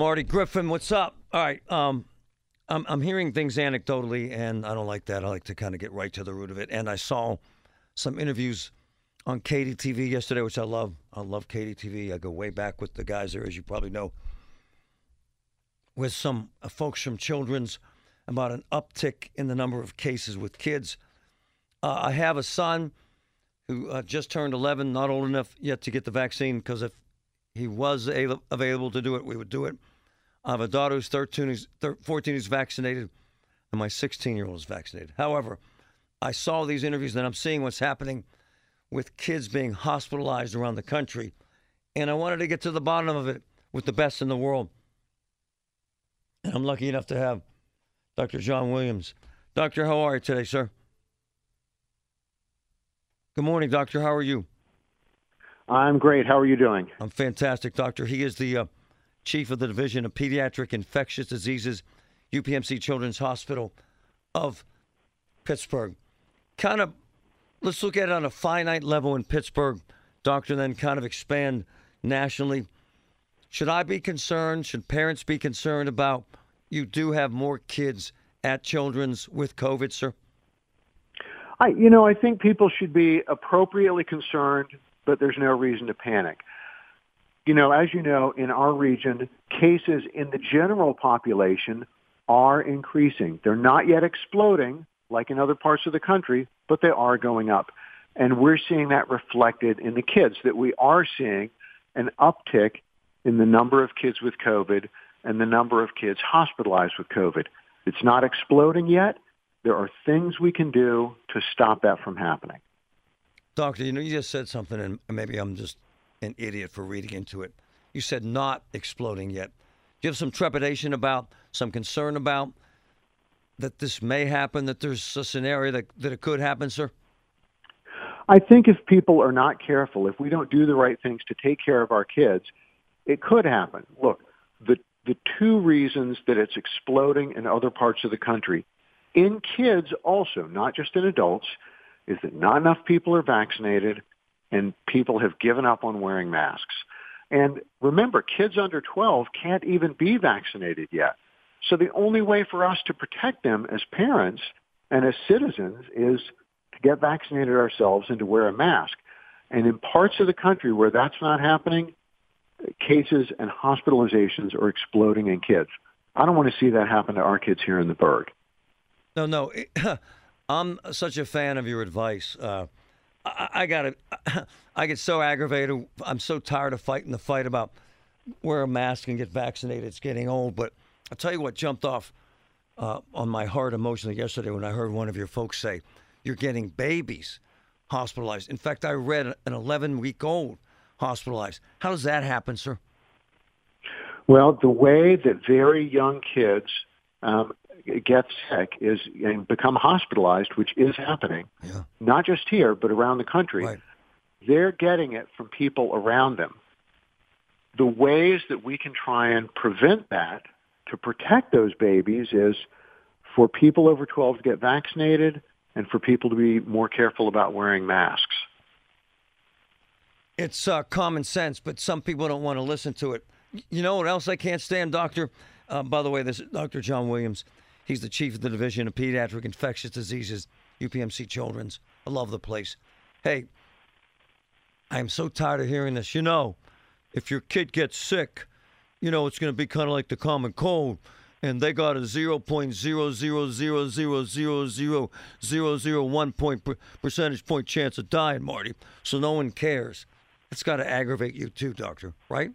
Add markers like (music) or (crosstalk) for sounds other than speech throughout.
Marty Griffin, what's up? All right, um, I'm I'm hearing things anecdotally, and I don't like that. I like to kind of get right to the root of it. And I saw some interviews on KDTV yesterday, which I love. I love KDTV. I go way back with the guys there, as you probably know, with some uh, folks from Children's about an uptick in the number of cases with kids. Uh, I have a son who uh, just turned 11, not old enough yet to get the vaccine because if he was a- available to do it, we would do it. I have a daughter who's 13, who's thir- 14 who's vaccinated, and my 16 year old is vaccinated. However, I saw these interviews and I'm seeing what's happening with kids being hospitalized around the country. And I wanted to get to the bottom of it with the best in the world. And I'm lucky enough to have Dr. John Williams. Doctor, how are you today, sir? Good morning, Doctor. How are you? I'm great. How are you doing? I'm fantastic, Doctor. He is the uh, chief of the Division of Pediatric Infectious Diseases, UPMC Children's Hospital of Pittsburgh. Kind of, let's look at it on a finite level in Pittsburgh, Doctor, then kind of expand nationally. Should I be concerned? Should parents be concerned about you do have more kids at Children's with COVID, sir? I, you know, I think people should be appropriately concerned, but there's no reason to panic. You know, as you know, in our region, cases in the general population are increasing. They're not yet exploding like in other parts of the country, but they are going up. And we're seeing that reflected in the kids, that we are seeing an uptick in the number of kids with COVID and the number of kids hospitalized with COVID. It's not exploding yet. There are things we can do to stop that from happening. Doctor, you know, you just said something, and maybe I'm just an idiot for reading into it. You said not exploding yet. Do you have some trepidation about, some concern about that this may happen, that there's a scenario that, that it could happen, sir? I think if people are not careful, if we don't do the right things to take care of our kids, it could happen. Look, the the two reasons that it's exploding in other parts of the country, in kids also, not just in adults, is that not enough people are vaccinated and people have given up on wearing masks. And remember, kids under 12 can't even be vaccinated yet. So the only way for us to protect them as parents and as citizens is to get vaccinated ourselves and to wear a mask. And in parts of the country where that's not happening, cases and hospitalizations are exploding in kids. I don't want to see that happen to our kids here in the Burgh. No, no. (clears throat) I'm such a fan of your advice. Uh, I, I got I get so aggravated. I'm so tired of fighting the fight about wear a mask and get vaccinated. It's getting old. But I'll tell you what jumped off uh, on my heart emotionally yesterday when I heard one of your folks say, You're getting babies hospitalized. In fact, I read an 11 week old hospitalized. How does that happen, sir? Well, the way that very young kids um, get sick is and become hospitalized, which is happening, Yeah. not just here but around the country. Right. They're getting it from people around them. The ways that we can try and prevent that to protect those babies is for people over 12 to get vaccinated and for people to be more careful about wearing masks. It's uh, common sense, but some people don't want to listen to it. You know what else I can't stand, Doctor? Uh, by the way, this is Dr. John Williams. He's the chief of the Division of Pediatric Infectious Diseases, UPMC Children's. I love the place. Hey, I'm so tired of hearing this. You know, if your kid gets sick, you know, it's going to be kind of like the common cold. And they got a 0.000000001 point point percentage point chance of dying, Marty. So no one cares. It's got to aggravate you too, doctor, right?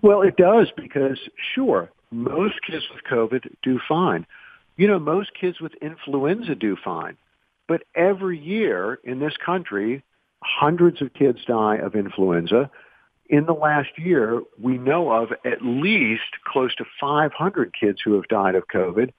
Well, it does because, sure, most kids with COVID do fine. You know, most kids with influenza do fine. But every year in this country, hundreds of kids die of influenza in the last year, we know of at least close to 500 kids who have died of COVID.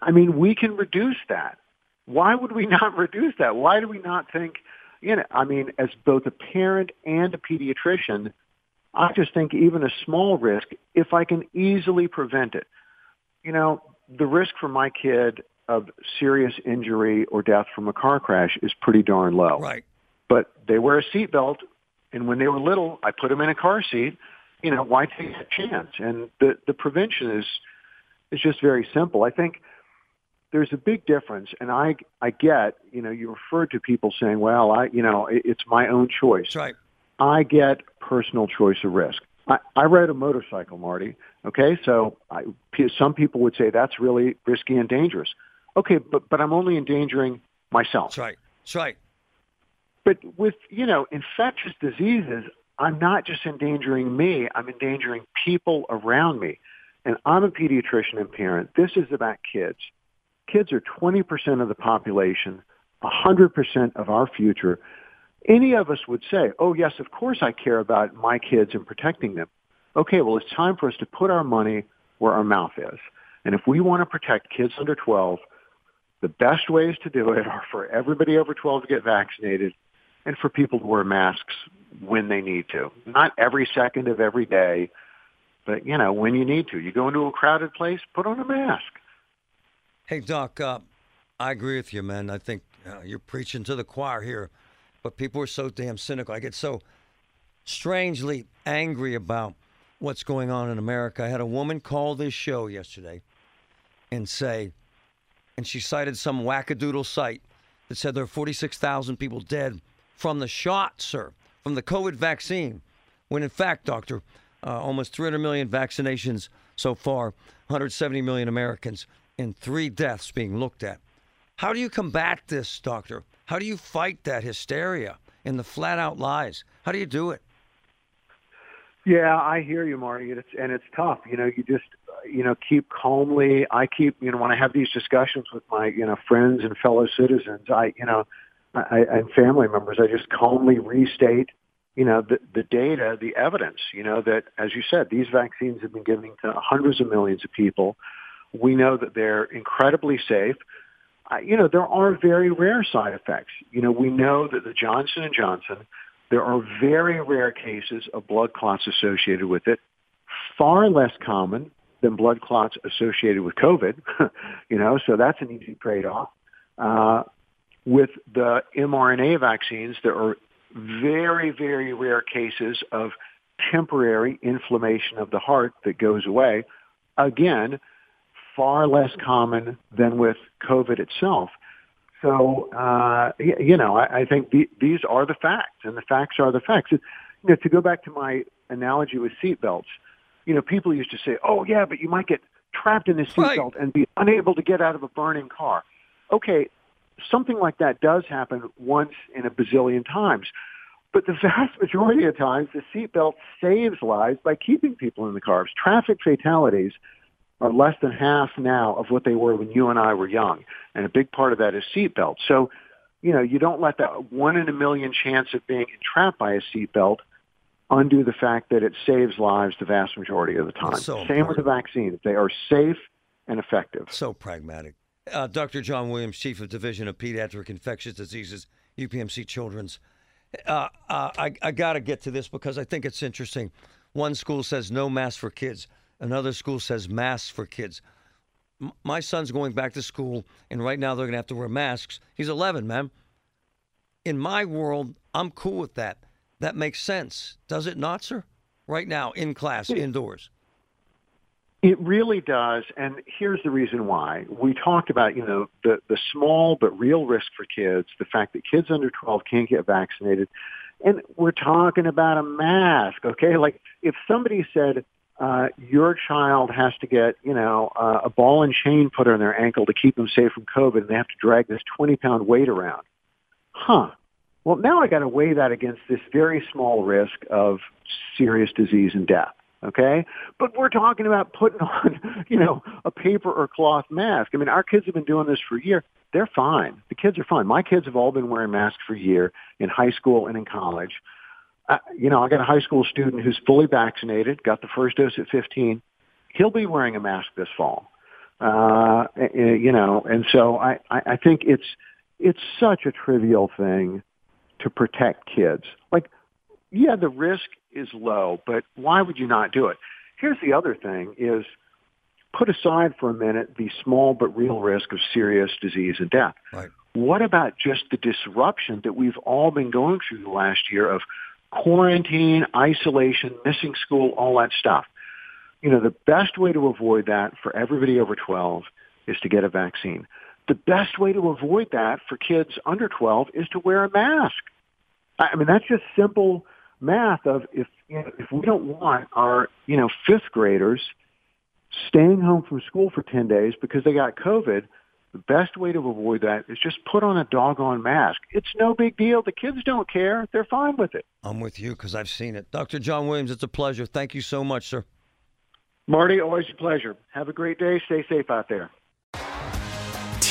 I mean, we can reduce that. Why would we (laughs) not reduce that? Why do we not think, you know, I mean, as both a parent and a pediatrician, I just think even a small risk, if I can easily prevent it, you know, the risk for my kid of serious injury or death from a car crash is pretty darn low. Right. But they wear a seatbelt and when they were little, I put them in a car seat. You know, why take that chance? And the the prevention is is just very simple. I think there's a big difference, and I I get you know you referred to people saying, well, I you know it, it's my own choice. Right. I get personal choice of risk. I, I ride a motorcycle, Marty. Okay, so I, some people would say that's really risky and dangerous. Okay, but but I'm only endangering myself. That's right. That's right. But with, you know, infectious diseases, I'm not just endangering me, I'm endangering people around me. And I'm a pediatrician and parent. This is about kids. Kids are 20% of the population, 100% of our future. Any of us would say, oh, yes, of course I care about my kids and protecting them. Okay, well, it's time for us to put our money where our mouth is. And if we want to protect kids under 12, the best ways to do it are for everybody over 12 to get vaccinated and for people to wear masks when they need to. Not every second of every day, but you know when you need to. You go into a crowded place, put on a mask. Hey, Doc, uh, I agree with you, man. I think uh, you're preaching to the choir here, but people are so damn cynical. I get so strangely angry about what's going on in America. I had a woman call this show yesterday and say, and she cited some wackadoodle site that said there are 46,000 people dead from the shot, sir, from the COVID vaccine, when in fact, doctor, uh, almost 300 million vaccinations so far, 170 million Americans, and three deaths being looked at. How do you combat this, doctor? How do you fight that hysteria and the flat out lies? How do you do it? Yeah, I hear you, Marty, and it's and it's tough. You know, you just you know keep calmly. I keep you know when I have these discussions with my you know friends and fellow citizens, I you know I, and family members, I just calmly restate, you know, the, the data, the evidence, you know, that, as you said, these vaccines have been given to hundreds of millions of people. We know that they're incredibly safe. You know, there are very rare side effects. You know, we know that the Johnson & Johnson, there are very rare cases of blood clots associated with it, far less common than blood clots associated with COVID, (laughs) you know, so that's an easy trade-off. Uh, with the mRNA vaccines, there are very, very rare cases of temporary inflammation of the heart that goes away. Again, far less common than with COVID itself. So, uh, you know, I, I think the, these are the facts, and the facts are the facts. You know, to go back to my analogy with seatbelts, you know, people used to say, "Oh, yeah, but you might get trapped in a seatbelt right. and be unable to get out of a burning car." Okay, something like that does happen once in a bazillion times. But the (laughs) vast majority of times, the seatbelt saves lives by keeping people in the cars. Traffic fatalities are less than half now of what they were when you and I were young. And a big part of that is seatbelts. So, you know, you don't let that one in a million chance of being entrapped by a seatbelt undo the fact that it saves lives the vast majority of the time. So Same important. with the vaccines. They are safe and effective. So pragmatic. Uh, Dr. John Williams, Chief of Division of Pediatric Infectious Diseases, UPMC Children's. Uh, uh, I, I got to get to this because I think it's interesting. One school says no mask for kids, another school says masks for kids. M- my son's going back to school, and right now they're going to have to wear masks. He's 11, man. In my world, I'm cool with that. That makes sense, does it not, sir? Right now, in class, indoors. It really does, and here's the reason why. We talked about, you know, the, the small but real risk for kids, the fact that kids under 12 can't get vaccinated, and we're talking about a mask, okay? Like, if somebody said, uh, your child has to get, you know, uh, a ball and chain put on their ankle to keep them safe from COVID, and they have to drag this 20 pound weight around. Huh. Well, now I got to weigh that against this very small risk of serious disease and death. Okay, but we're talking about putting (laughs) on, you know, a paper or cloth mask. I mean, our kids have been doing this for a year. They're fine. The kids are fine. My kids have all been wearing masks for a year in high school and in college you know, I got a high school student who's fully vaccinated, got the first dose at 15. He'll be wearing a mask this fall. Uh, you know, and so I, I think it's, it's such a trivial thing to protect kids. Like, yeah, the risk is low, but why would you not do it? Here's the other thing is put aside for a minute the small but real risk of serious disease and death. Right. What about just the disruption that we've all been going through the last year of quarantine, isolation, missing school, all that stuff. You know, the best way to avoid that for everybody over 12 is to get a vaccine. The best way to avoid that for kids under 12 is to wear a mask. I mean, that's just simple math of if, you know, if we don't want our, you know, fifth graders staying home from school for 10 days because they got COVID, the best way to avoid that is just put on a doggone mask. It's no big deal. The kids don't care. They're fine with it. I'm with you because I've seen it. Dr. John Williams, it's a pleasure. Thank you so much, sir. Marty, always a pleasure. Have a great day. Stay safe out there.